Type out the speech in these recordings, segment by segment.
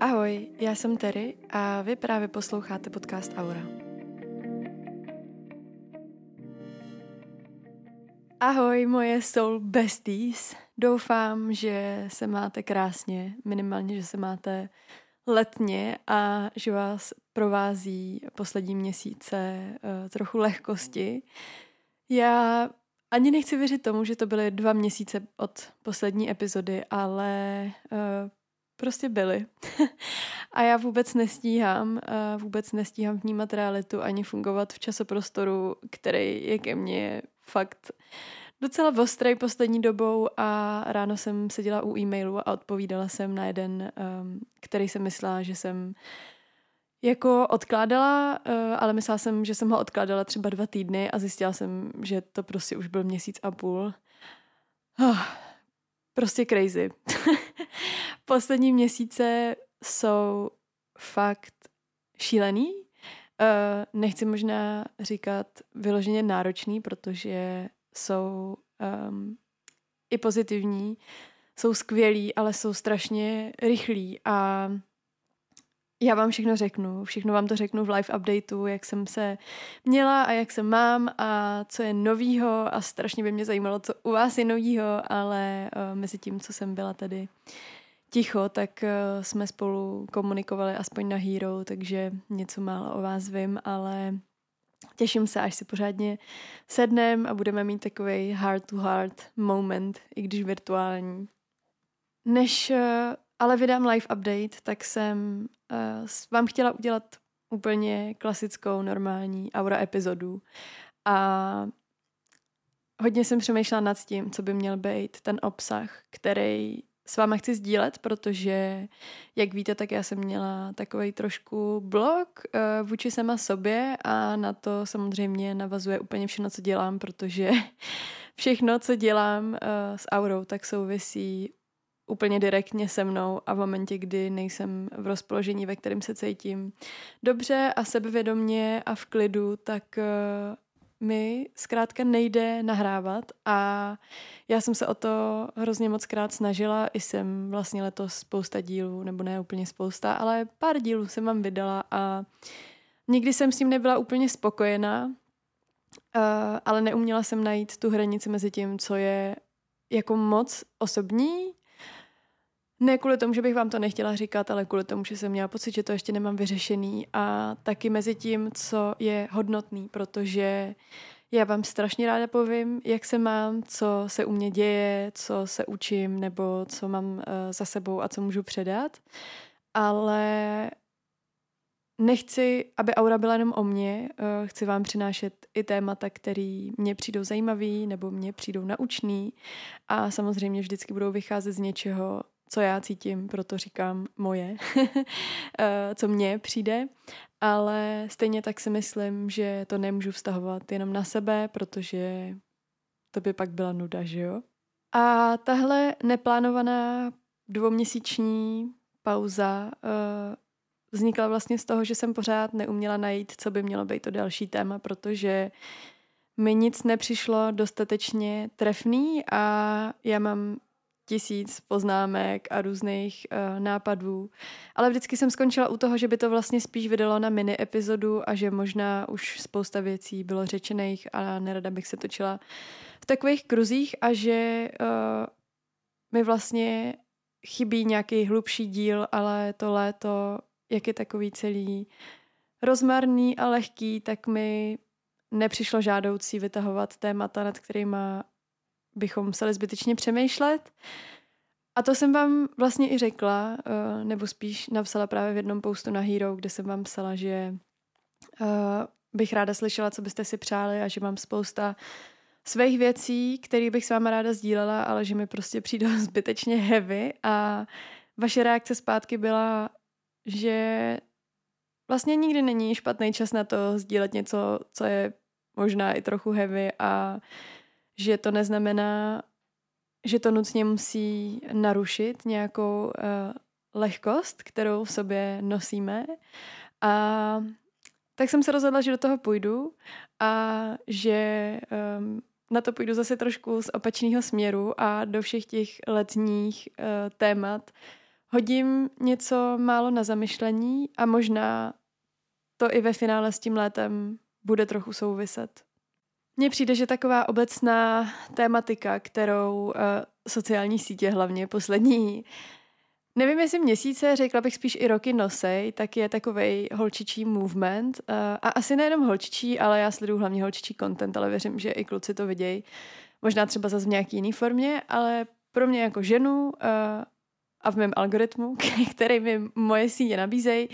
Ahoj, já jsem Terry a vy právě posloucháte podcast Aura. Ahoj, moje soul besties. Doufám, že se máte krásně, minimálně, že se máte letně a že vás provází poslední měsíce uh, trochu lehkosti. Já ani nechci věřit tomu, že to byly dva měsíce od poslední epizody, ale uh, prostě byly. a já vůbec nestíhám, uh, vůbec nestíhám vnímat realitu ani fungovat v časoprostoru, který je ke mně fakt docela ostrý poslední dobou a ráno jsem seděla u e-mailu a odpovídala jsem na jeden, um, který jsem myslela, že jsem jako odkládala, uh, ale myslela jsem, že jsem ho odkládala třeba dva týdny a zjistila jsem, že to prostě už byl měsíc a půl. Oh, prostě crazy. Poslední měsíce jsou fakt šílený. Uh, nechci možná říkat vyloženě náročný, protože jsou um, i pozitivní, jsou skvělí, ale jsou strašně rychlí a já vám všechno řeknu, všechno vám to řeknu v live updateu, jak jsem se měla a jak se mám a co je novýho a strašně by mě zajímalo, co u vás je novýho, ale uh, mezi tím, co jsem byla tady ticho, tak uh, jsme spolu komunikovali aspoň na Hero, takže něco málo o vás vím, ale těším se, až si pořádně sednem a budeme mít takový heart to heart moment, i když virtuální. Než uh, ale vydám live update, tak jsem uh, vám chtěla udělat úplně klasickou, normální aura epizodu. A hodně jsem přemýšlela nad tím, co by měl být ten obsah, který s váma chci sdílet, protože, jak víte, tak já jsem měla takový trošku blok uh, vůči sama sobě a na to samozřejmě navazuje úplně všechno, co dělám, protože všechno, co dělám uh, s aurou, tak souvisí úplně direktně se mnou a v momentě, kdy nejsem v rozpoložení, ve kterém se cítím dobře a sebevědomně a v klidu, tak uh, mi zkrátka nejde nahrávat. A já jsem se o to hrozně moc krát snažila, i jsem vlastně letos spousta dílů, nebo ne úplně spousta, ale pár dílů jsem vám vydala a nikdy jsem s tím nebyla úplně spokojená, uh, ale neuměla jsem najít tu hranici mezi tím, co je jako moc osobní ne kvůli tomu, že bych vám to nechtěla říkat, ale kvůli tomu, že jsem měla pocit, že to ještě nemám vyřešený. A taky mezi tím, co je hodnotný, protože já vám strašně ráda povím, jak se mám, co se u mě děje, co se učím nebo co mám uh, za sebou a co můžu předat, ale nechci, aby aura byla jenom o mně, uh, chci vám přinášet i témata, které mě přijdou zajímavý nebo mě přijdou naučný. A samozřejmě vždycky budou vycházet z něčeho, co já cítím, proto říkám moje, eh, co mně přijde, ale stejně tak si myslím, že to nemůžu vztahovat jenom na sebe, protože to by pak byla nuda, že jo? A tahle neplánovaná dvouměsíční pauza uh, vznikla vlastně z toho, že jsem pořád neuměla najít, co by mělo být to další téma, protože mi nic nepřišlo dostatečně trefný a já mám tisíc poznámek a různých uh, nápadů. Ale vždycky jsem skončila u toho, že by to vlastně spíš vydalo na mini epizodu a že možná už spousta věcí bylo řečených a nerada bych se točila v takových kruzích a že uh, mi vlastně chybí nějaký hlubší díl, ale to léto, jak je takový celý rozmarný a lehký, tak mi nepřišlo žádoucí vytahovat témata, nad kterýma bychom museli zbytečně přemýšlet. A to jsem vám vlastně i řekla, eh, nebo spíš napsala právě v jednom postu na Hero, kde jsem vám psala, že eh, bych ráda slyšela, co byste si přáli a že mám spousta svých věcí, které bych s váma ráda sdílela, ale že mi prostě přijde zbytečně heavy a vaše reakce zpátky byla, že vlastně nikdy není špatný čas na to sdílet něco, co je možná i trochu heavy a že to neznamená, že to nutně musí narušit nějakou uh, lehkost, kterou v sobě nosíme. A tak jsem se rozhodla, že do toho půjdu a že um, na to půjdu zase trošku z opačného směru a do všech těch letních uh, témat hodím něco málo na zamyšlení a možná to i ve finále s tím létem bude trochu souviset. Mně přijde, že taková obecná tématika, kterou uh, sociální sítě hlavně poslední, nevím jestli měsíce, řekla bych spíš i roky nosej, tak je takový holčičí movement. Uh, a asi nejenom holčičí, ale já sleduju hlavně holčičí content, ale věřím, že i kluci to vidějí. Možná třeba zase v nějaký jiný formě, ale pro mě jako ženu uh, a v mém algoritmu, který mi moje sítě nabízejí,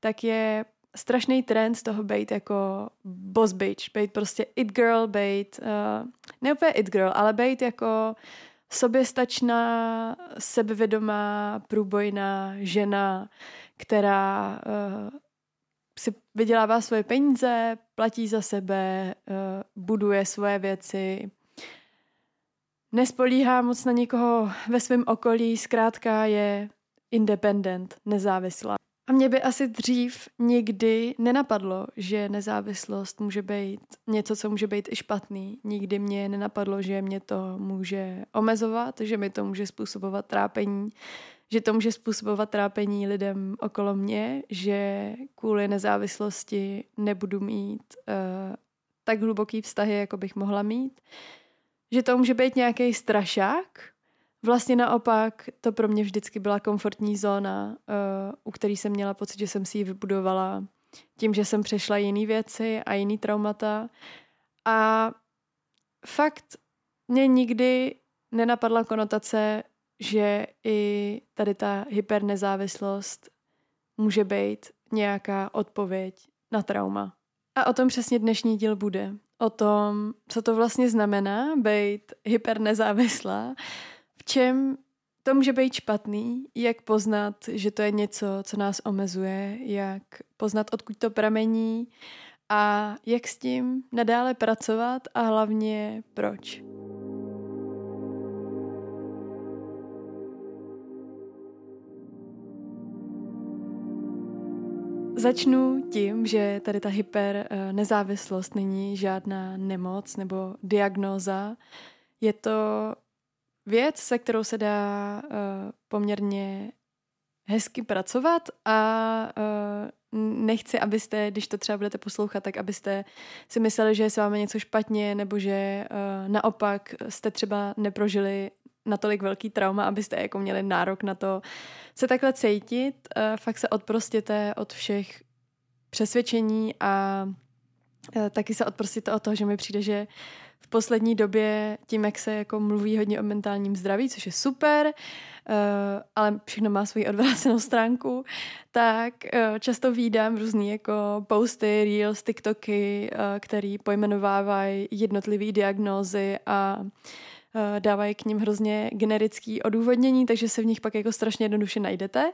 tak je strašný trend z toho být jako boss bitch, být prostě it girl, být, uh, ne úplně it girl, ale být jako soběstačná, sebevědomá, průbojná žena, která uh, si vydělává svoje peníze, platí za sebe, uh, buduje svoje věci, nespolíhá moc na nikoho ve svém okolí, zkrátka je independent, nezávislá. A mě by asi dřív nikdy nenapadlo, že nezávislost může být něco, co může být i špatný. Nikdy mě nenapadlo, že mě to může omezovat, že mi to může způsobovat trápení, že to může způsobovat trápení lidem okolo mě, že kvůli nezávislosti nebudu mít uh, tak hluboký vztahy, jako bych mohla mít. Že to může být nějaký strašák, Vlastně naopak to pro mě vždycky byla komfortní zóna, uh, u které jsem měla pocit, že jsem si ji vybudovala tím, že jsem přešla jiné věci a jiný traumata. A fakt mě nikdy nenapadla konotace, že i tady ta hypernezávislost může být nějaká odpověď na trauma. A o tom přesně dnešní díl bude. O tom, co to vlastně znamená být hypernezávislá, čem to může být špatný, jak poznat, že to je něco, co nás omezuje, jak poznat, odkud to pramení a jak s tím nadále pracovat a hlavně proč. Začnu tím, že tady ta hyper eh, nezávislost není žádná nemoc nebo diagnóza. Je to věc, se kterou se dá uh, poměrně hezky pracovat a uh, nechci, abyste, když to třeba budete poslouchat, tak abyste si mysleli, že je s vámi něco špatně nebo že uh, naopak jste třeba neprožili natolik velký trauma, abyste jako měli nárok na to se takhle cítit. Uh, fakt se odprostěte od všech přesvědčení a taky se odprostíte od toho, že mi přijde, že v poslední době tím, jak se jako mluví hodně o mentálním zdraví, což je super, uh, ale všechno má svoji odvrácenou stránku, tak uh, často výdám různý jako posty, reels, tiktoky, uh, který pojmenovávají jednotlivé diagnózy a uh, Eh, dávají k ním hrozně generický odůvodnění, takže se v nich pak jako strašně jednoduše najdete.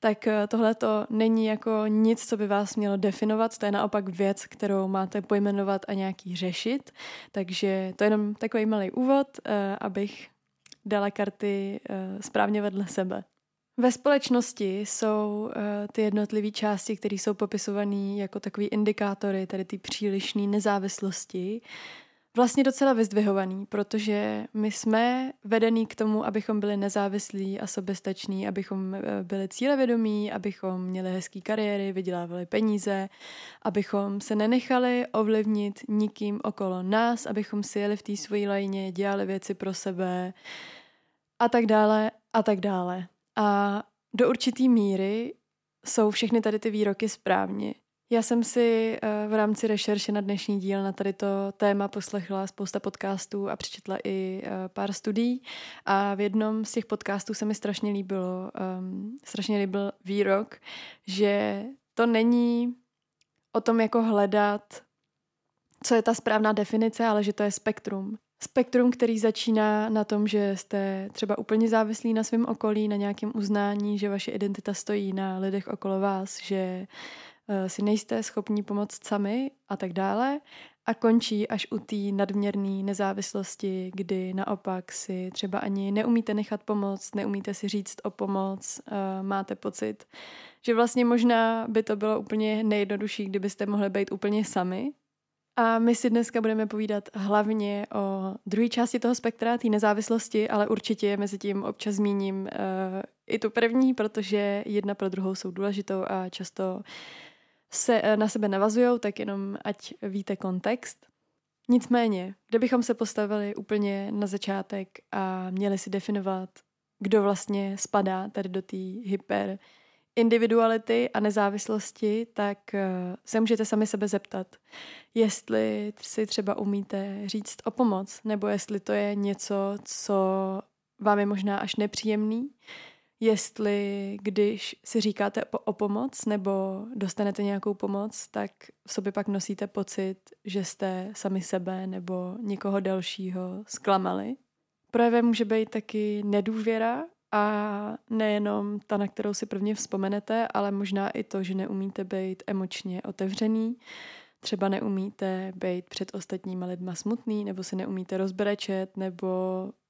Tak eh, tohle to není jako nic, co by vás mělo definovat, to je naopak věc, kterou máte pojmenovat a nějaký řešit. Takže to je jenom takový malý úvod, eh, abych dala karty správně vedle sebe. Ve společnosti jsou uh, ty jednotlivé části, které jsou popisované jako takový indikátory, tady ty přílišné nezávislosti, vlastně docela vyzdvihovaný, protože my jsme vedení k tomu, abychom byli nezávislí a soběstační, abychom eh, byli cílevědomí, abychom měli hezký kariéry, vydělávali peníze, abychom se nenechali ovlivnit nikým okolo nás, abychom si jeli v té svojí lajně, dělali věci pro sebe a tak dále a tak dále. A do určitý míry jsou všechny tady ty výroky správně. Já jsem si uh, v rámci rešerše na dnešní díl na tady to téma poslechla spousta podcastů a přečetla i uh, pár studií a v jednom z těch podcastů se mi strašně líbilo, um, strašně líbil výrok, že to není o tom jako hledat, co je ta správná definice, ale že to je spektrum. Spektrum, který začíná na tom, že jste třeba úplně závislí na svém okolí, na nějakém uznání, že vaše identita stojí na lidech okolo vás, že Eh, si nejste schopni pomoct sami a tak dále. A končí až u té nadměrné nezávislosti, kdy naopak si třeba ani neumíte nechat pomoct, neumíte si říct o pomoc, uh, máte pocit, že vlastně možná by to bylo úplně nejjednodušší, kdybyste mohli být úplně sami, A my si dneska budeme povídat hlavně o druhé části toho spektra, té nezávislosti, ale určitě mezi tím občas zmíním uh, i tu první, protože jedna pro druhou jsou důležitou a často se uh, na sebe navazují, tak jenom ať víte kontext. Nicméně, kdybychom se postavili úplně na začátek a měli si definovat, kdo vlastně spadá tady do té hyper individuality a nezávislosti, tak eh, se můžete sami sebe zeptat, jestli si třeba umíte říct o pomoc, nebo jestli to je něco, co vám je možná až nepříjemný, jestli když si říkáte o pomoc nebo dostanete nějakou pomoc, tak v sobě pak nosíte pocit, že jste sami sebe nebo někoho dalšího zklamali. Projevem může být taky nedůvěra a nejenom ta, na kterou si prvně vzpomenete, ale možná i to, že neumíte být emočně otevřený, třeba neumíte být před ostatníma lidma smutný, nebo si neumíte rozbrečet, nebo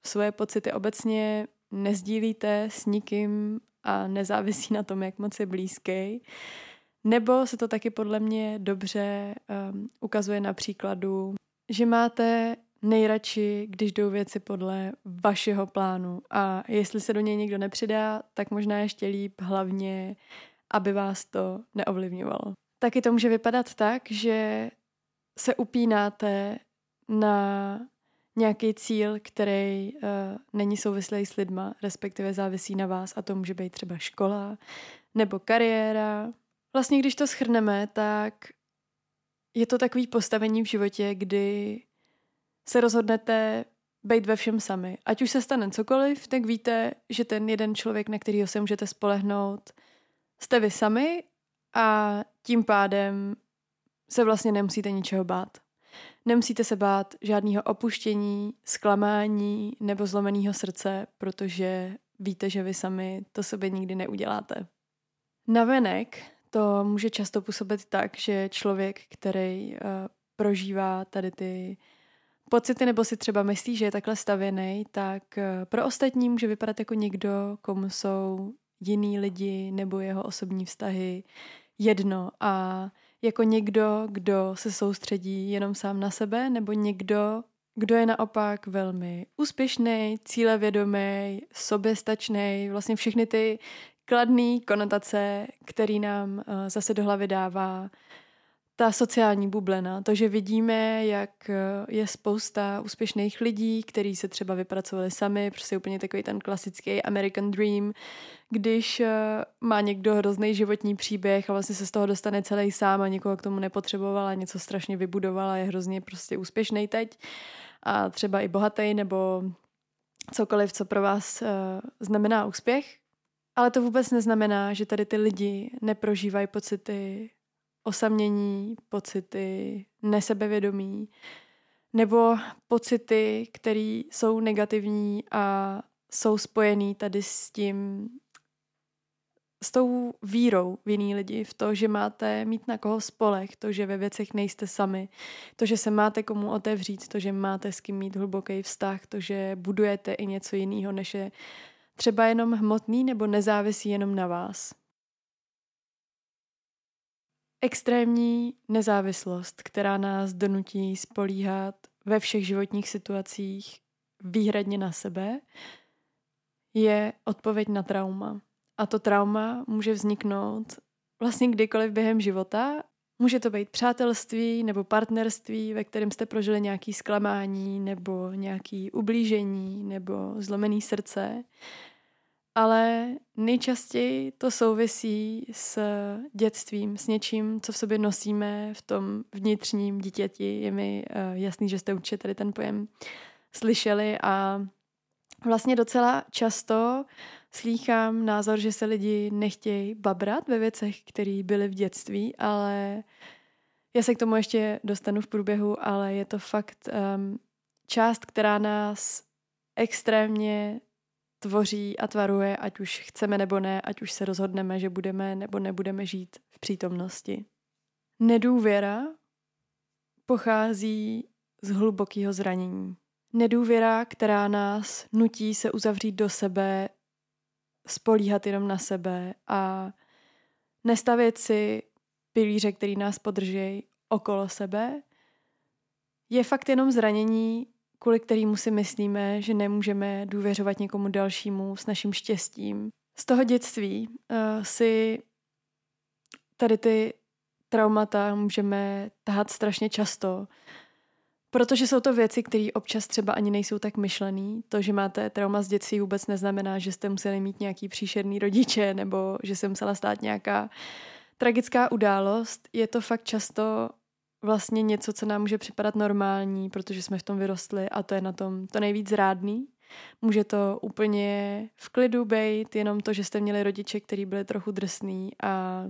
svoje pocity obecně nezdílíte s nikým a nezávisí na tom, jak moc je blízký. Nebo se to taky podle mě dobře um, ukazuje na příkladu, že máte nejradši, když jdou věci podle vašeho plánu. A jestli se do něj někdo nepřidá, tak možná ještě líp hlavně, aby vás to neovlivňovalo. Taky to může vypadat tak, že se upínáte na nějaký cíl, který uh, není souvislý s lidma, respektive závisí na vás a to může být třeba škola nebo kariéra. Vlastně, když to schrneme, tak je to takový postavení v životě, kdy se rozhodnete být ve všem sami. Ať už se stane cokoliv, tak víte, že ten jeden člověk, na kterého se můžete spolehnout, jste vy sami a tím pádem se vlastně nemusíte ničeho bát. Nemusíte se bát žádného opuštění, zklamání nebo zlomeného srdce, protože víte, že vy sami to sobě nikdy neuděláte. Navenek to může často působit tak, že člověk, který uh, prožívá tady ty pocity nebo si třeba myslí, že je takhle stavěný, tak eh, pro ostatní může vypadat jako někdo, komu jsou jiný lidi nebo jeho osobní vztahy jedno a jako někdo, kdo se soustředí jenom sám na sebe nebo někdo, kdo je naopak velmi úspěšný, cílevědomý, soběstačný, vlastně všechny ty kladné konotace, který nám uh, zase do hlavy dává ta sociální bublina, to, že vidíme, jak eh, je spousta úspěšných lidí, kteří se třeba vypracovali sami, prostě úplně takový ten klasický American Dream, když eh, má někdo hrozný životní příběh a vlastně se z toho dostane celý sám a nikoho k tomu nepotřeboval a něco strašně vybudoval a je hrozně prostě úspěšný teď a třeba i bohatý nebo cokoliv, co pro vás uh, znamená úspěch. Ale to vůbec neznamená, že tady ty lidi neprožívají pocity osamění, pocity nesebevědomí nebo pocity, které jsou negativní a jsou spojený tady s tím, s tou vírou v jiný lidi, v to, že máte mít na koho spolech, to, že ve věcech nejste sami, to, že se máte komu otevřít, to, že máte s kým mít hluboký vztah, to, že budujete i něco jiného, než je třeba jenom hmotný nebo nezávisí jenom na vás. Extrémní nezávislost, která nás donutí spolíhat ve všech životních situacích výhradně na sebe, je odpověď na trauma. A to trauma může vzniknout vlastně kdykoliv během života. Může to být přátelství nebo partnerství, ve kterém jste prožili nějaký zklamání nebo nějaký ublížení nebo zlomený srdce ale nejčastěji to souvisí s dětstvím, s něčím, co v sobě nosíme v tom vnitřním dítěti. Je mi uh, jasný, že jste určitě tady ten pojem slyšeli a vlastně docela často slýchám názor, že se lidi nechtějí babrat ve věcech, které byly v dětství, ale já se k tomu ještě dostanu v průběhu, ale je to fakt um, část, která nás extrémně tvoří a tvaruje, ať už chceme nebo ne, ať už se rozhodneme, že budeme nebo nebudeme žít v přítomnosti. Nedůvěra pochází z hlubokého zranění. Nedůvěra, která nás nutí se uzavřít do sebe, spolíhat jenom na sebe a nestavět si pilíře, který nás podrží okolo sebe, je fakt jenom zranění, kvůli kterému si myslíme, že nemůžeme důvěřovat někomu dalšímu s naším štěstím. Z toho dětství uh, si tady ty traumata můžeme tahat strašně často, protože jsou to věci, které občas třeba ani nejsou tak myšlený. To, že máte trauma z dětství vůbec neznamená, že jste museli mít nějaký příšerný rodiče nebo že se musela stát nějaká tragická událost. Je to fakt často vlastně něco, co nám může připadat normální, protože jsme v tom vyrostli a to je na tom to nejvíc zrádný. Může to úplně v klidu být, jenom to, že jste měli rodiče, kteří byli trochu drsný a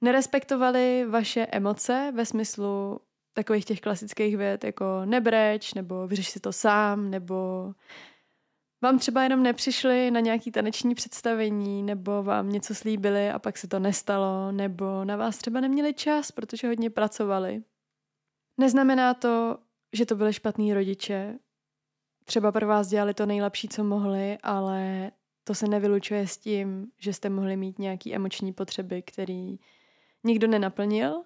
nerespektovali vaše emoce ve smyslu takových těch klasických věd jako nebreč, nebo vyřeš si to sám, nebo vám třeba jenom nepřišli na nějaký taneční představení, nebo vám něco slíbili a pak se to nestalo, nebo na vás třeba neměli čas, protože hodně pracovali. Neznamená to, že to byly špatní rodiče. Třeba pro vás dělali to nejlepší, co mohli, ale to se nevylučuje s tím, že jste mohli mít nějaký emoční potřeby, který nikdo nenaplnil.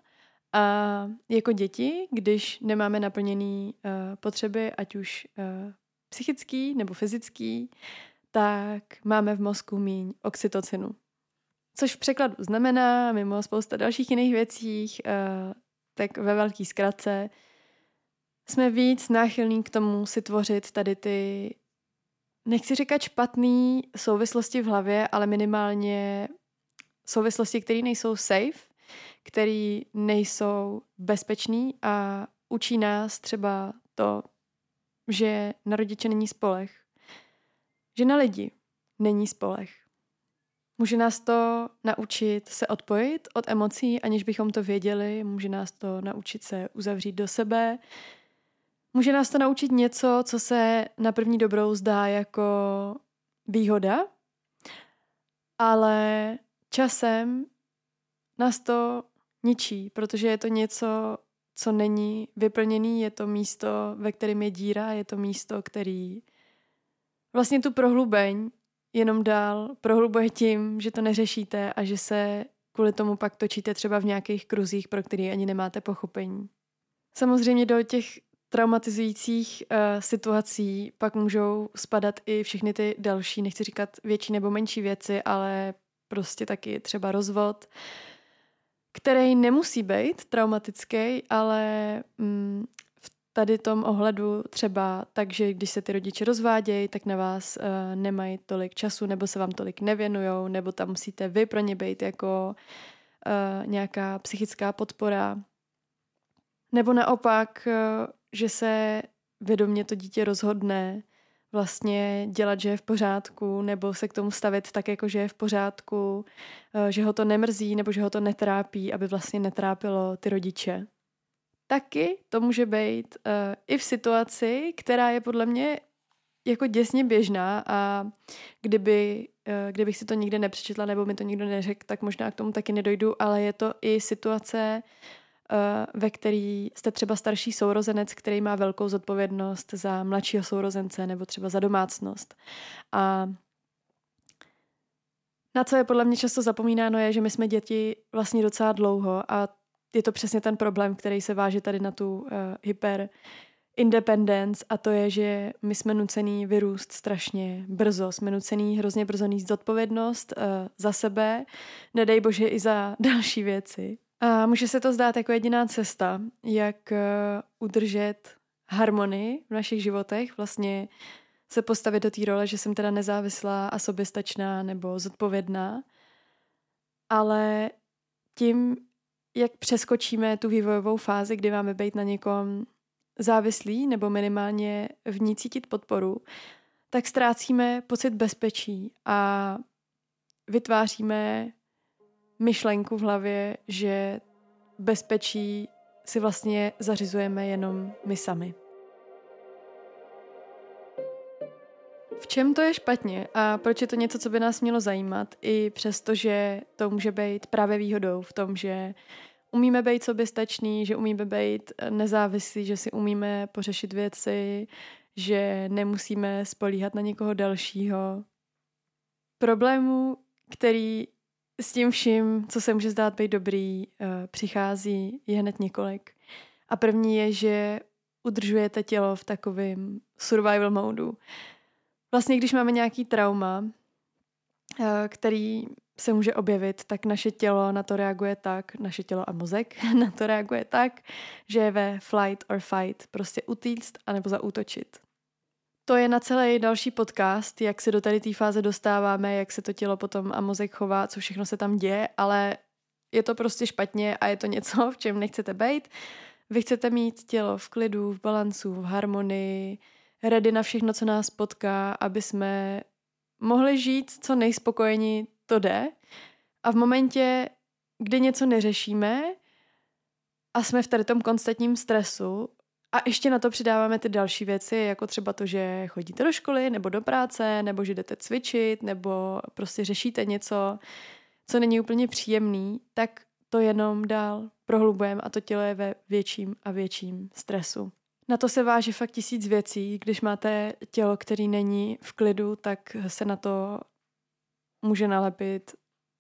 A jako děti, když nemáme naplněné uh, potřeby, ať už uh, psychický nebo fyzický, tak máme v mozku míň oxytocinu. Což v překladu znamená, mimo spousta dalších jiných věcí, uh, tak ve velký zkratce, jsme víc náchylní k tomu si tvořit tady ty, nechci říkat špatný souvislosti v hlavě, ale minimálně souvislosti, které nejsou safe, který nejsou bezpečný a učí nás třeba to, že na rodiče není spolech, že na lidi není spolech. Může nás to naučit se odpojit od emocí, aniž bychom to věděli, může nás to naučit se uzavřít do sebe, může nás to naučit něco, co se na první dobrou zdá jako výhoda, ale časem nás to ničí, protože je to něco, co není vyplněný, je to místo, ve kterém je díra, je to místo, který vlastně tu prohlubeň jenom dál prohlubuje tím, že to neřešíte a že se kvůli tomu pak točíte třeba v nějakých kruzích, pro který ani nemáte pochopení. Samozřejmě do těch traumatizujících uh, situací pak můžou spadat i všechny ty další, nechci říkat větší nebo menší věci, ale prostě taky třeba rozvod, který nemusí být traumatický, ale mm, v tady tom ohledu třeba tak, že když se ty rodiče rozvádějí, tak na vás uh, nemají tolik času, nebo se vám tolik nevěnujou, nebo tam musíte vy pro ně být jako uh, nějaká psychická podpora. Nebo naopak, uh, že se vědomě to dítě rozhodne vlastně dělat, že je v pořádku, nebo se k tomu stavit tak, jako že je v pořádku, eh, že ho to nemrzí, nebo že ho to netrápí, aby vlastně netrápilo ty rodiče. Taky to může být uh, i v situaci, která je podle mě jako děsně běžná a kdyby, uh, kdybych si to nikdy nepřečetla nebo mi to nikdo neřekl, tak možná k tomu taky nedojdu, ale je to i situace, ve který jste třeba starší sourozenec, který má velkou zodpovědnost za mladšího sourozence nebo třeba za domácnost. A na co je podle mě často zapomínáno je, že my jsme děti vlastně docela dlouho a je to přesně ten problém, který se váže tady na tu uh, hyper independence a to je, že my jsme nucený vyrůst strašně brzo. Jsme nucený hrozně brzo níst zodpovědnost uh, za sebe, nedej bože i za další věci. A může se to zdát jako jediná cesta, jak eh, udržet harmonii v našich životech, vlastně se postavit do té role, že jsem teda nezávislá a soběstačná nebo zodpovědná. Ale tím, jak přeskočíme tu vývojovou fázi, kdy máme být na někom závislí nebo minimálně v ní cítit podporu, tak ztrácíme pocit bezpečí a vytváříme myšlenku v hlavě, že bezpečí si vlastně zařizujeme jenom my sami. V čem to je špatně a proč je to něco, co by nás mělo zajímat, i přesto, že to může být právě výhodou v tom, že umíme být soběstační, že umíme být nezávislí, že si umíme pořešit věci, že nemusíme spolíhat na někoho dalšího. Problémů, který s tím vším, co se může zdát být dobrý, uh, přichází je hned několik. A první je, že udržujete tělo v takovém survival modu. Vlastně, když máme nějaký trauma, eh, který se může objevit, tak naše tělo na to reaguje tak, naše tělo a mozek na to reaguje tak, že je ve flight or fight, prostě utíct anebo zaútočit. To je na celý další podcast, jak se do tady té fáze dostáváme, jak se to tělo potom a mozek chová, co všechno se tam děje, ale je to prostě špatně a je to něco, v čem nechcete být. Vy chcete mít tělo v klidu, v balancu, v harmonii, ready na všechno, co nás potká, aby jsme mohli žít co nejspokojení to jde. A v momentě, kdy něco neřešíme a jsme v tady tom konstantním stresu a ještě na to přidáváme ty další věci, jako třeba to, že chodíte do školy nebo do práce, nebo že jdete cvičit, nebo prostě řešíte něco, co není úplně příjemný, tak to jenom dál prohlubujeme a to tělo je ve větším a větším stresu. Na to se váže fakt tisíc věcí. Když máte tělo, který není v klidu, tak se na to může nalepit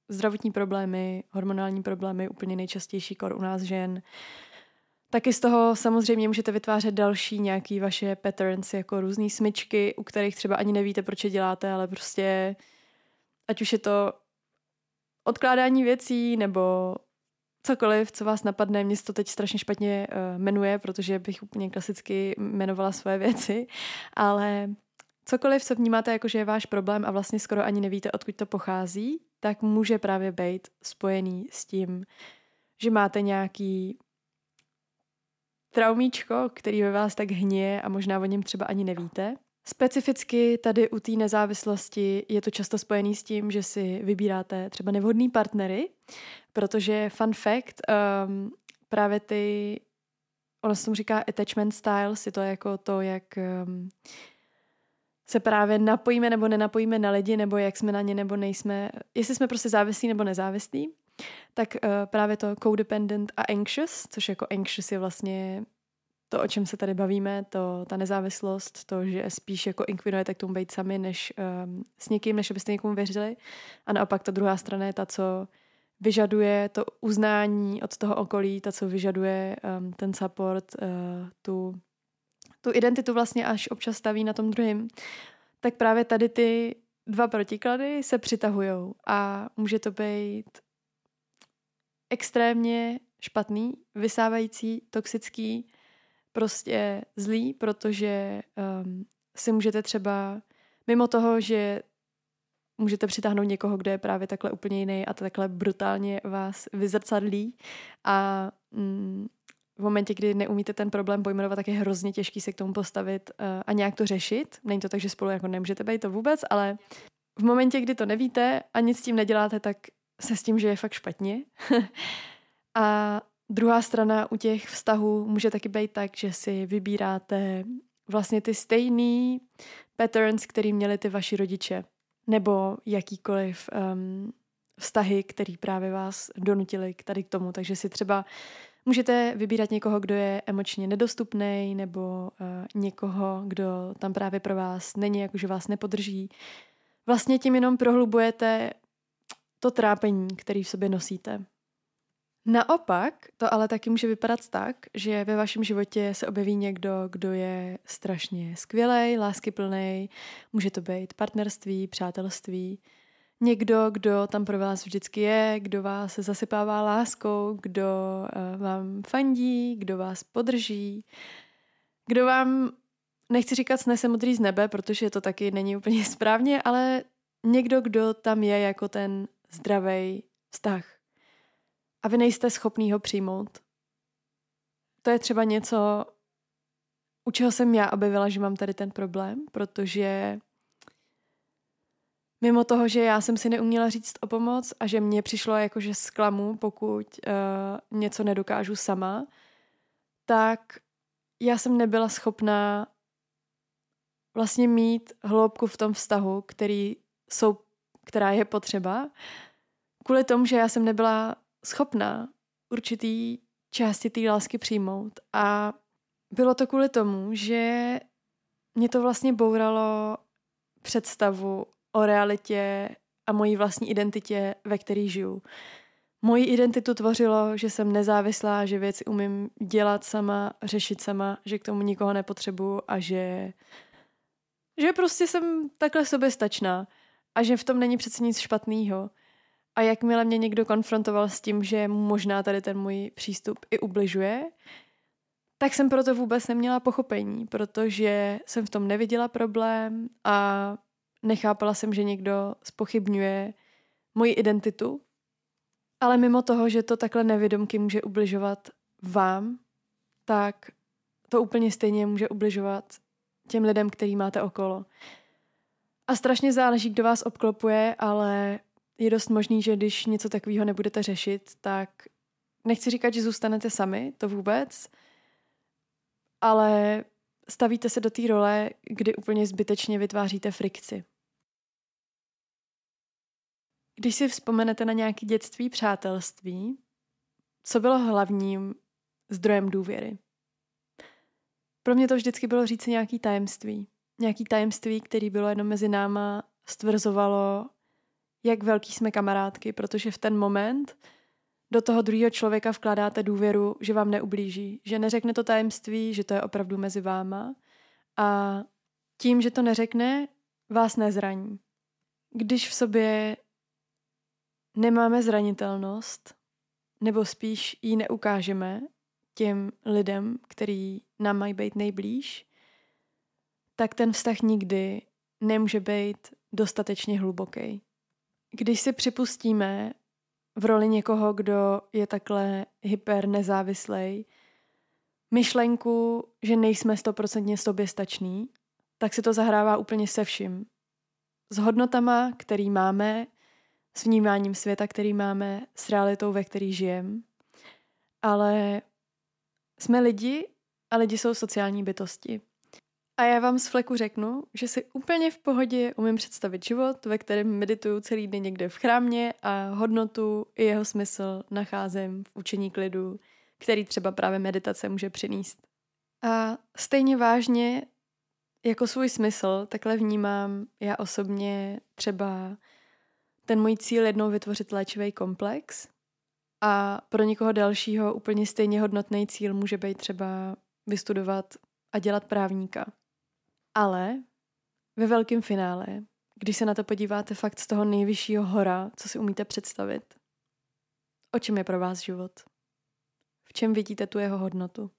zdravotní problémy, hormonální problémy, úplně nejčastější kor u nás žen. Taky z toho samozřejmě můžete vytvářet další nějaký vaše patterns, jako různé smyčky, u kterých třeba ani nevíte, proč je děláte, ale prostě ať už je to odkládání věcí nebo cokoliv, co vás napadne. Mě to teď strašně špatně uh, jmenuje, protože bych úplně klasicky jmenovala svoje věci, ale cokoliv, co vnímáte jako, že je váš problém a vlastně skoro ani nevíte, odkud to pochází, tak může právě být spojený s tím, že máte nějaký traumíčko, který ve vás tak hněje a možná o něm třeba ani nevíte. Specificky tady u té nezávislosti je to často spojený s tím, že si vybíráte třeba nevhodný partnery, protože fun fact, um, právě ty, ono se tomu říká attachment styles, je to jako to, jak um, se právě napojíme nebo nenapojíme na lidi, nebo jak jsme na ně nebo nejsme, jestli jsme prostě závislí nebo nezávislí, tak uh, právě to codependent a anxious, což jako anxious je vlastně to, o čem se tady bavíme, to, ta nezávislost, to, že spíš jako inkvinujete k tomu být sami, než um, s někým, než abyste někomu věřili. A naopak ta druhá strana je ta, co vyžaduje to uznání od toho okolí, ta, co vyžaduje um, ten support, uh, tu tu identitu vlastně až občas staví na tom druhém, tak právě tady ty dva protiklady se přitahují a může to být extrémně špatný, vysávající, toxický, prostě zlý, protože um, si můžete třeba mimo toho, že můžete přitáhnout někoho, kdo je právě takhle úplně jiný a takhle brutálně vás vyzrcadlí a mm, v momentě, kdy neumíte ten problém pojmenovat, tak je hrozně těžký se k tomu postavit uh, a nějak to řešit. Není to tak, že spolu jako nemůžete být to vůbec, ale v momentě, kdy to nevíte a nic s tím neděláte, tak se s tím, že je fakt špatně. a druhá strana u těch vztahů může taky být tak, že si vybíráte vlastně ty stejný patterns, který měli ty vaši rodiče, nebo jakýkoliv um, vztahy, který právě vás donutili k tady k tomu. Takže si třeba Můžete vybírat někoho, kdo je emočně nedostupný, nebo uh, někoho, kdo tam právě pro vás není, jakože vás nepodrží. Vlastně tím jenom prohlubujete to trápení, který v sobě nosíte. Naopak, to ale taky může vypadat tak, že ve vašem životě se objeví někdo, kdo je strašně skvělý, láskyplný, může to být partnerství, přátelství, někdo, kdo tam pro vás vždycky je, kdo vás zasypává láskou, kdo uh, vám fandí, kdo vás podrží, kdo vám, nechci říkat snese modrý z nebe, protože to taky není úplně správně, ale někdo, kdo tam je jako ten zdravý vztah. A vy nejste schopný ho přijmout. To je třeba něco, u čeho jsem já objevila, že mám tady ten problém, protože mimo toho, že já jsem si neuměla říct o pomoc a že mně přišlo jako, že zklamu, pokud uh, něco nedokážu sama, tak já jsem nebyla schopná vlastně mít hloubku v tom vztahu, který jsou, která je potřeba, kvůli tomu, že já jsem nebyla schopná určitý části té lásky přijmout. A bylo to kvůli tomu, že mě to vlastně bouralo představu o realitě a mojí vlastní identitě, ve který žiju. Moji identitu tvořilo, že jsem nezávislá, že věci umím dělat sama, řešit sama, že k tomu nikoho nepotřebuju a že, že prostě jsem takhle soběstačná a že v tom není přece nic špatného. A jakmile mě někdo konfrontoval s tím, že možná tady ten můj přístup i ubližuje, tak jsem proto vůbec neměla pochopení, protože jsem v tom neviděla problém a nechápala jsem, že někdo spochybňuje moji identitu. Ale mimo toho, že to takhle nevědomky může ubližovat vám, tak to úplně stejně může ubližovat těm lidem, který máte okolo. A strašně záleží, kdo vás obklopuje, ale je dost možný, že když něco takového nebudete řešit, tak nechci říkat, že zůstanete sami, to vůbec, ale stavíte se do té role, kdy úplně zbytečně vytváříte frikci. Když si vzpomenete na nějaké dětství, přátelství, co bylo hlavním zdrojem důvěry? Pro mě to vždycky bylo říct nějaký tajemství. Nějaký tajemství, který bylo jenom mezi náma, stvrzovalo, jak velký jsme kamarádky, protože v ten moment do toho druhého člověka vkládáte důvěru, že vám neublíží, že neřekne to tajemství, že to je opravdu mezi váma a tím, že to neřekne, vás nezraní. Když v sobě nemáme zranitelnost, nebo spíš ji neukážeme těm lidem, který nám mají být nejblíž, tak ten vztah nikdy nemůže být dostatečně hluboký. Když si připustíme v roli někoho, kdo je takhle hyper nezávislej, myšlenku, že nejsme stoprocentně soběstační, tak si to zahrává úplně se vším. S hodnotama, který máme, s vnímáním světa, který máme, s realitou, ve který žijeme. Ale jsme lidi a lidi jsou sociální bytosti. A já vám z fleku řeknu, že si úplně v pohodě umím představit život, ve kterém medituju celý den někde v chrámě a hodnotu i jeho smysl nacházím v učení klidu, který třeba právě meditace může přinést. A stejně vážně jako svůj smysl takhle vnímám já osobně třeba ten můj cíl jednou vytvořit léčivý komplex a pro někoho dalšího úplně stejně hodnotný cíl může být třeba vystudovat a dělat právníka. Ale ve velkém finále, když se na to podíváte fakt z toho nejvyššího hora, co si umíte představit, o čem je pro vás život? V čem vidíte tu jeho hodnotu?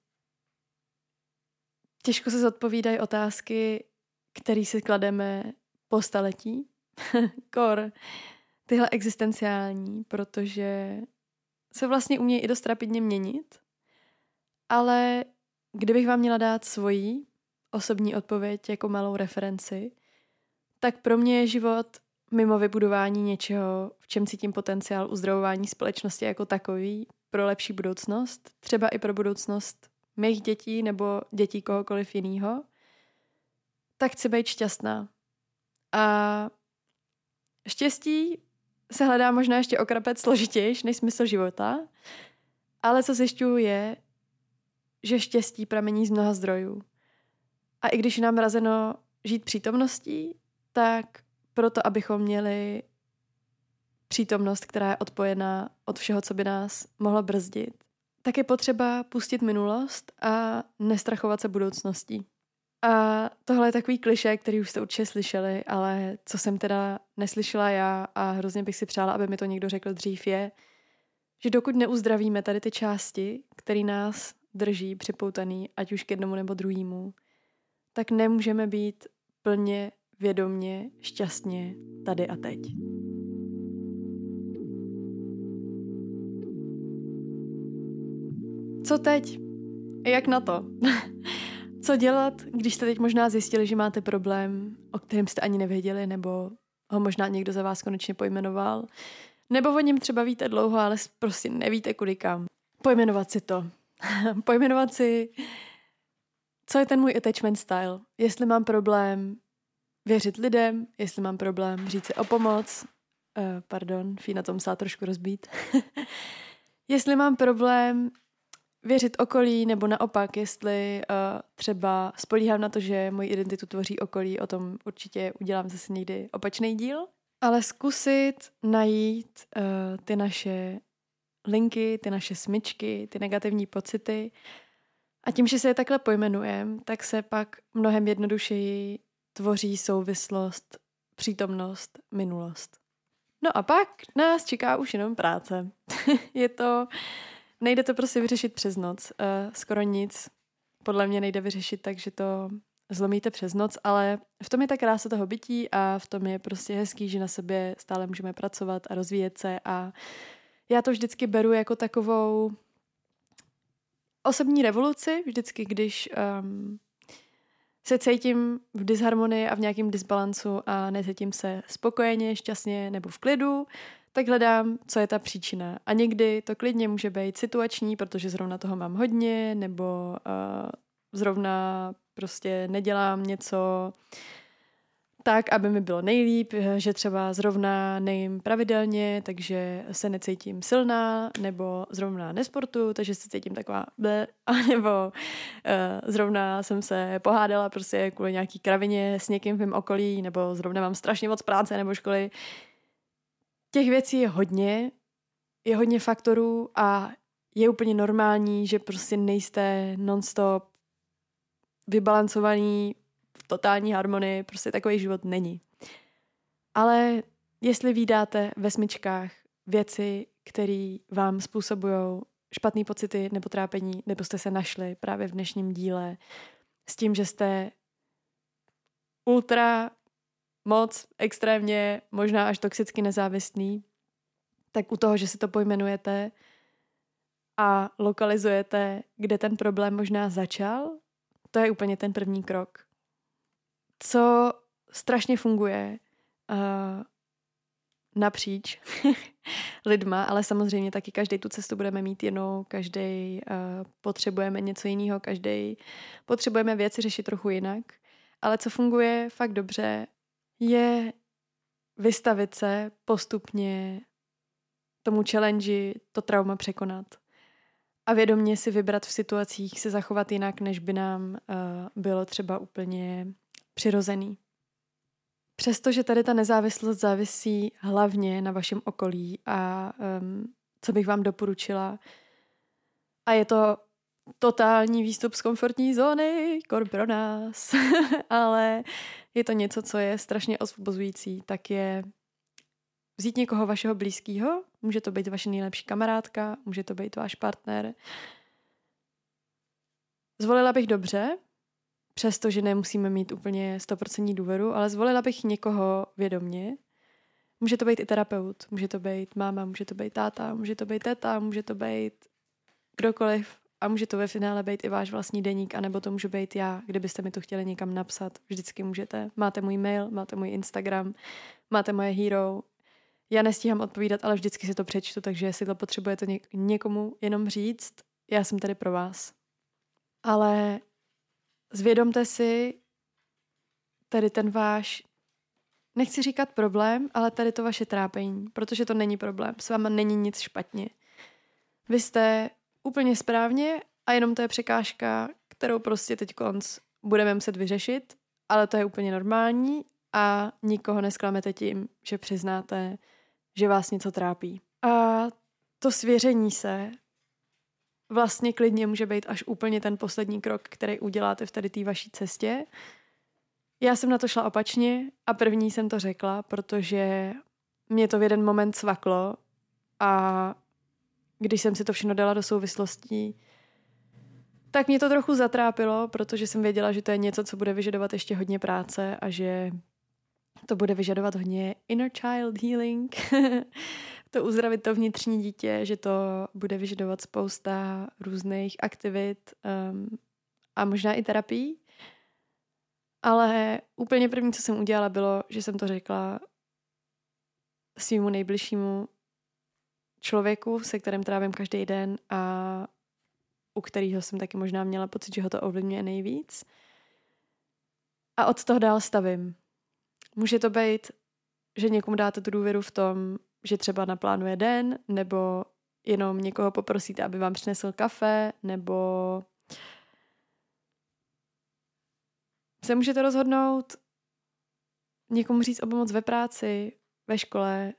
Těžko se zodpovídají otázky, které si klademe po staletí. Kor, tyhle existenciální, protože se vlastně umějí i dost rapidně měnit. Ale kdybych vám měla dát svoji osobní odpověď jako malou referenci, tak pro mě je život mimo vybudování něčeho, v čem cítím potenciál uzdravování společnosti jako takový pro lepší budoucnost, třeba i pro budoucnost mých dětí nebo dětí kohokoliv jiného, tak chci být šťastná. A štěstí se hledá možná ještě okrapec složitější než smysl života, ale co zjišťuju je, že štěstí pramení z mnoha zdrojů. A i když je nám razeno žít přítomností, tak proto, abychom měli přítomnost, která je odpojená od všeho, co by nás mohlo brzdit, tak je potřeba pustit minulost a nestrachovat se budoucností. A tohle je takový kliše, který už jste určitě slyšeli, ale co jsem teda neslyšela já a hrozně bych si přála, aby mi to někdo řekl dřív, je, že dokud neuzdravíme tady ty části, které nás drží připoutaný, ať už k jednomu nebo druhému, tak nemůžeme být plně, vědomně, šťastně tady a teď. Co teď? Jak na to? Co dělat, když jste teď možná zjistili, že máte problém, o kterém jste ani nevěděli, nebo ho možná někdo za vás konečně pojmenoval, nebo o něm třeba víte dlouho, ale prostě nevíte kudy kam. Pojmenovat si to. Pojmenovat si, co je ten můj attachment style. Jestli mám problém věřit lidem, jestli mám problém říct si o pomoc, uh, pardon, Fína to musela trošku rozbít. jestli mám problém věřit okolí, nebo naopak, jestli uh, třeba spolíhám na to, že moji identitu tvoří okolí, o tom určitě udělám zase někdy opačný díl. Ale zkusit najít uh, ty naše linky, ty naše smyčky, ty negativní pocity. A tím, že se je takhle pojmenujeme, tak se pak mnohem jednodušeji tvoří souvislost, přítomnost, minulost. No a pak nás čeká už jenom práce. je to, nejde to prostě vyřešit přes noc, uh, skoro nic. Podle mě nejde vyřešit tak, že to zlomíte přes noc, ale v tom je ta krása toho bytí a v tom je prostě hezký, že na sobě stále můžeme pracovat a rozvíjet se a já to vždycky beru jako takovou osobní revoluci, vždycky, když um, se cítím v disharmonii a v nějakém disbalancu a necítím se spokojeně, šťastně nebo v klidu, tak hledám, co je ta příčina. A někdy to klidně může být situační, protože zrovna toho mám hodně, nebo uh, zrovna prostě nedělám něco tak, aby mi bylo nejlíp, že třeba zrovna nejím pravidelně, takže se necítím silná, nebo zrovna nesportu, takže se cítím taková ble, nebo uh, zrovna jsem se pohádala prostě kvůli nějaký kravině s někým v mém okolí, nebo zrovna mám strašně moc práce nebo školy. Těch věcí je hodně, je hodně faktorů a je úplně normální, že prostě nejste nonstop vybalancovaný totální harmonii, prostě takový život není. Ale jestli vydáte ve smyčkách věci, které vám způsobují špatné pocity nebo trápení, nebo jste se našli právě v dnešním díle s tím, že jste ultra moc, extrémně, možná až toxicky nezávislý, tak u toho, že si to pojmenujete a lokalizujete, kde ten problém možná začal, to je úplně ten první krok. Co strašně funguje uh, napříč lidma, ale samozřejmě taky každý tu cestu budeme mít jinou, každý uh, potřebujeme něco jiného, každý potřebujeme věci řešit trochu jinak. Ale co funguje fakt dobře, je vystavit se postupně tomu challenge, to trauma překonat a vědomě si vybrat v situacích se zachovat jinak, než by nám uh, bylo třeba úplně přirozený. Přestože tady ta nezávislost závisí hlavně na vašem okolí a um, co bych vám doporučila, a je to totální výstup z komfortní zóny, kor pro nás, ale je to něco, co je strašně osvobozující, tak je vzít někoho vašeho blízkého, může to být vaše nejlepší kamarádka, může to být váš partner. Zvolila bych dobře, přestože nemusíme mít úplně 100% důvěru, ale zvolila bych někoho vědomně. Může to být i terapeut, může to být máma, může to být táta, může to být teta, může to být kdokoliv a může to ve finále být i váš vlastní deník, anebo to může být já, kdybyste mi to chtěli někam napsat. Vždycky můžete. Máte můj mail, máte můj Instagram, máte moje hero, já nestíhám odpovídat, ale vždycky si to přečtu, takže jestli to potřebujete něk- někomu jenom říct, já jsem tady pro vás. Ale zvědomte si tady ten váš, nechci říkat problém, ale tady to vaše trápení, protože to není problém, s váma není nic špatně. Vy jste úplně správně a jenom to je překážka, kterou prostě teď konc budeme muset vyřešit, ale to je úplně normální a nikoho nesklamete tím, že přiznáte, že vás něco trápí. A to svěření se vlastně klidně může být až úplně ten poslední krok, který uděláte v tady té vaší cestě. Já jsem na to šla opačně a první jsem to řekla, protože mě to v jeden moment svaklo a když jsem si to všechno dala do souvislostí, tak mě to trochu zatrápilo, protože jsem věděla, že to je něco, co bude vyžadovat ještě hodně práce a že to bude vyžadovat hodně inner child healing, to uzdravit to vnitřní dítě, že to bude vyžadovat spousta různých aktivit um, a možná i terapii. Ale úplně první, co jsem udělala, bylo, že jsem to řekla svýmu nejbližšímu člověku, se kterým trávím každý den a u kterého jsem taky možná měla pocit, že ho to ovlivňuje nejvíc. A od toho dál stavím. Může to být, že někomu dáte tu důvěru v tom, že třeba naplánuje den, nebo jenom někoho poprosíte, aby vám přinesl kafe, nebo se můžete rozhodnout někomu říct o pomoc ve práci, ve škole,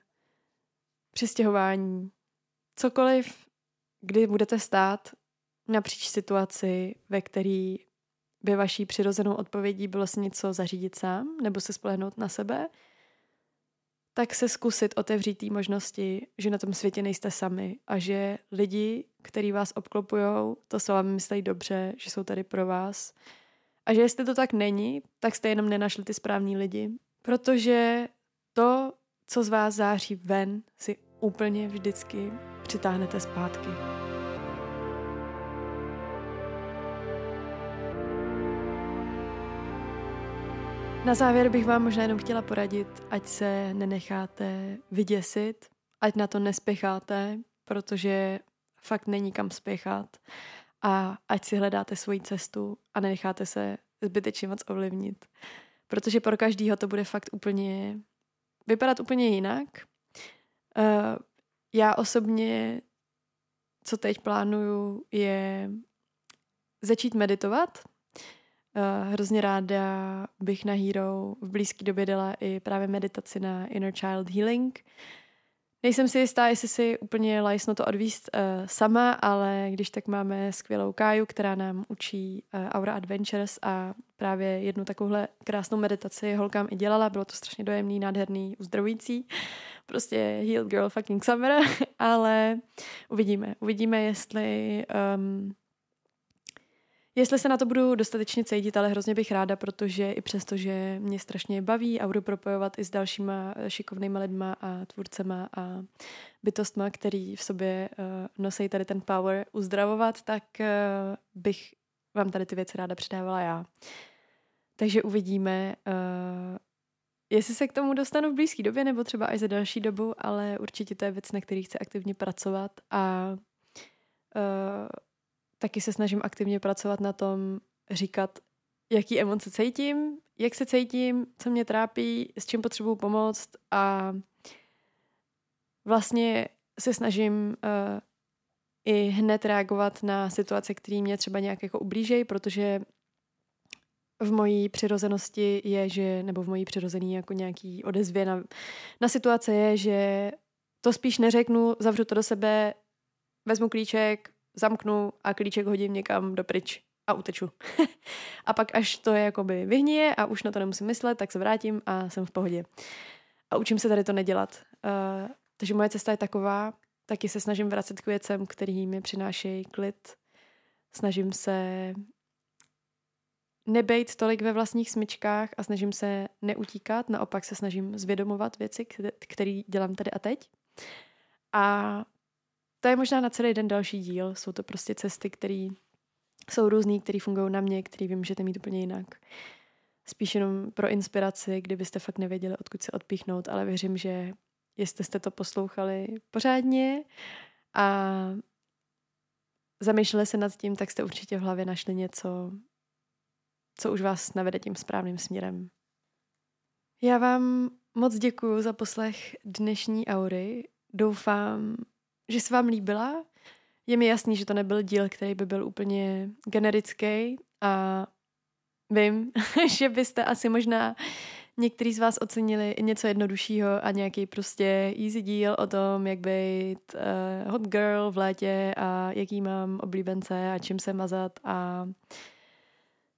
při stěhování, cokoliv, kdy budete stát napříč situaci, ve který by vaší přirozenou odpovědí bylo si něco zařídit sám nebo se spolehnout na sebe, tak se zkusit otevřít té možnosti, že na tom světě nejste sami a že lidi, kteří vás obklopují, to se vám myslí dobře, že jsou tady pro vás. A že jestli to tak není, tak jste jenom nenašli ty správní lidi. Protože to, co z vás září ven, si úplně vždycky přitáhnete zpátky. Na závěr bych vám možná jenom chtěla poradit, ať se nenecháte vyděsit, ať na to nespěcháte, protože fakt není kam spěchat a ať si hledáte svoji cestu a nenecháte se zbytečně moc ovlivnit. Protože pro každýho to bude fakt úplně vypadat úplně jinak. Uh, já osobně, co teď plánuju, je začít meditovat, Uh, hrozně ráda bych na Hero v blízké době dala i právě meditaci na Inner Child Healing. Nejsem si jistá, jestli si úplně lajsno to odvíst uh, sama, ale když tak máme skvělou Káju, která nám učí uh, Aura Adventures a právě jednu takovouhle krásnou meditaci holkám i dělala. Bylo to strašně dojemný, nádherný, uzdravující. Prostě heal girl fucking summer, ale uvidíme. Uvidíme, jestli um, Jestli se na to budu dostatečně cítit, ale hrozně bych ráda, protože i přesto, že mě strašně baví a budu propojovat i s dalšíma eh, šikovnýma lidma a tvůrcema a bytostma, který v sobě uh, nosí tady ten power uzdravovat, tak uh, bych vám tady ty věci ráda předávala já. Takže uvidíme, uh, jestli se k tomu dostanu v blízké době nebo třeba až za další dobu, ale určitě to je věc, na který chci aktivně pracovat a uh, taky se snažím aktivně pracovat na tom, říkat, jaký emoce cítím, jak se cítím, co mě trápí, s čím potřebuju pomoct a vlastně se snažím uh, i hned reagovat na situace, které mě třeba nějak jako ublížejí, protože v mojí přirozenosti je, že, nebo v mojí přirozený jako nějaký odezvě na, na situace je, že to spíš neřeknu, zavřu to do sebe, vezmu klíček, zamknu a klíček hodím někam do pryč a uteču. a pak až to je jakoby vyhníje a už na to nemusím myslet, tak se vrátím a jsem v pohodě. A učím se tady to nedělat. Uh, takže moje cesta je taková, taky se snažím vracet k věcem, který mi přinášejí klid. Snažím se nebejt tolik ve vlastních smyčkách a snažím se neutíkat, naopak se snažím zvědomovat věci, které dělám tady a teď. A to je možná na celý den další díl. Jsou to prostě cesty, které jsou různé, které fungují na mě, které vy můžete mít úplně jinak. Spíš jenom pro inspiraci, kdybyste fakt nevěděli, odkud se odpíchnout, ale věřím, že jestli jste to poslouchali pořádně a zamýšleli se nad tím, tak jste určitě v hlavě našli něco, co už vás navede tím správným směrem. Já vám moc děkuji za poslech dnešní aury. Doufám, že se vám líbila. Je mi jasný, že to nebyl díl, který by byl úplně generický a vím, že byste asi možná některý z vás ocenili něco jednoduššího a nějaký prostě easy díl o tom, jak být uh, hot girl v létě a jaký mám oblíbence a čím se mazat a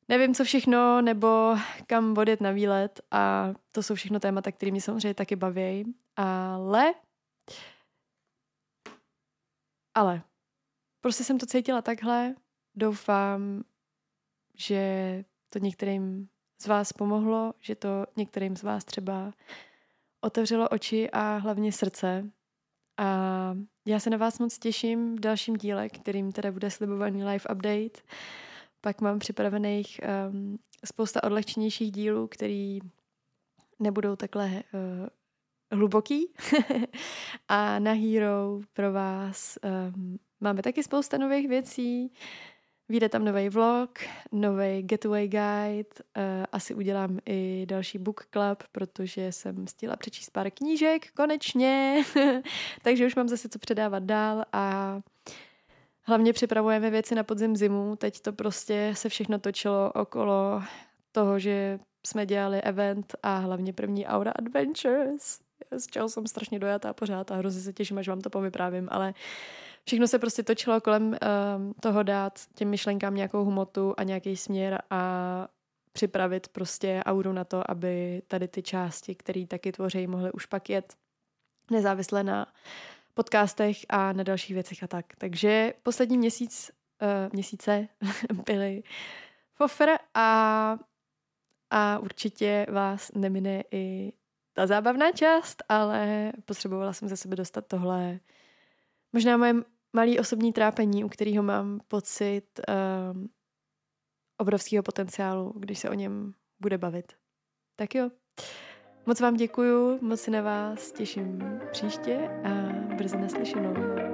nevím co všechno, nebo kam vodit na výlet a to jsou všechno témata, které mě samozřejmě taky baví, ale ale prostě jsem to cítila takhle. Doufám, že to některým z vás pomohlo, že to některým z vás třeba otevřelo oči a hlavně srdce. A já se na vás moc těším v dalším díle, kterým teda bude slibovaný live update. Pak mám připravených um, spousta odlehčenějších dílů, který nebudou takhle uh, hluboký. a na Hero pro vás um, máme taky spousta nových věcí. Vyjde tam nový vlog, nový getaway guide, uh, asi udělám i další book club, protože jsem stihla přečíst pár knížek, konečně, takže už mám zase co předávat dál a hlavně připravujeme věci na podzim zimu, teď to prostě se všechno točilo okolo toho, že jsme dělali event a hlavně první Aura Adventures z čeho jsem strašně dojatá pořád a hrozně se těším, až vám to povyprávím, ale všechno se prostě točilo kolem uh, toho dát těm myšlenkám nějakou hmotu a nějaký směr a připravit prostě auru na to, aby tady ty části, které taky tvoří, mohly už pak jet nezávisle na podcastech a na dalších věcech a tak. Takže poslední měsíc, uh, měsíce byly fofr a, a určitě vás nemine i ta zábavná část, ale potřebovala jsem ze sebe dostat tohle možná moje malý osobní trápení, u kterého mám pocit um, obrovského potenciálu, když se o něm bude bavit. Tak jo. Moc vám děkuju, moc si na vás těším příště a brzy naslyšenou.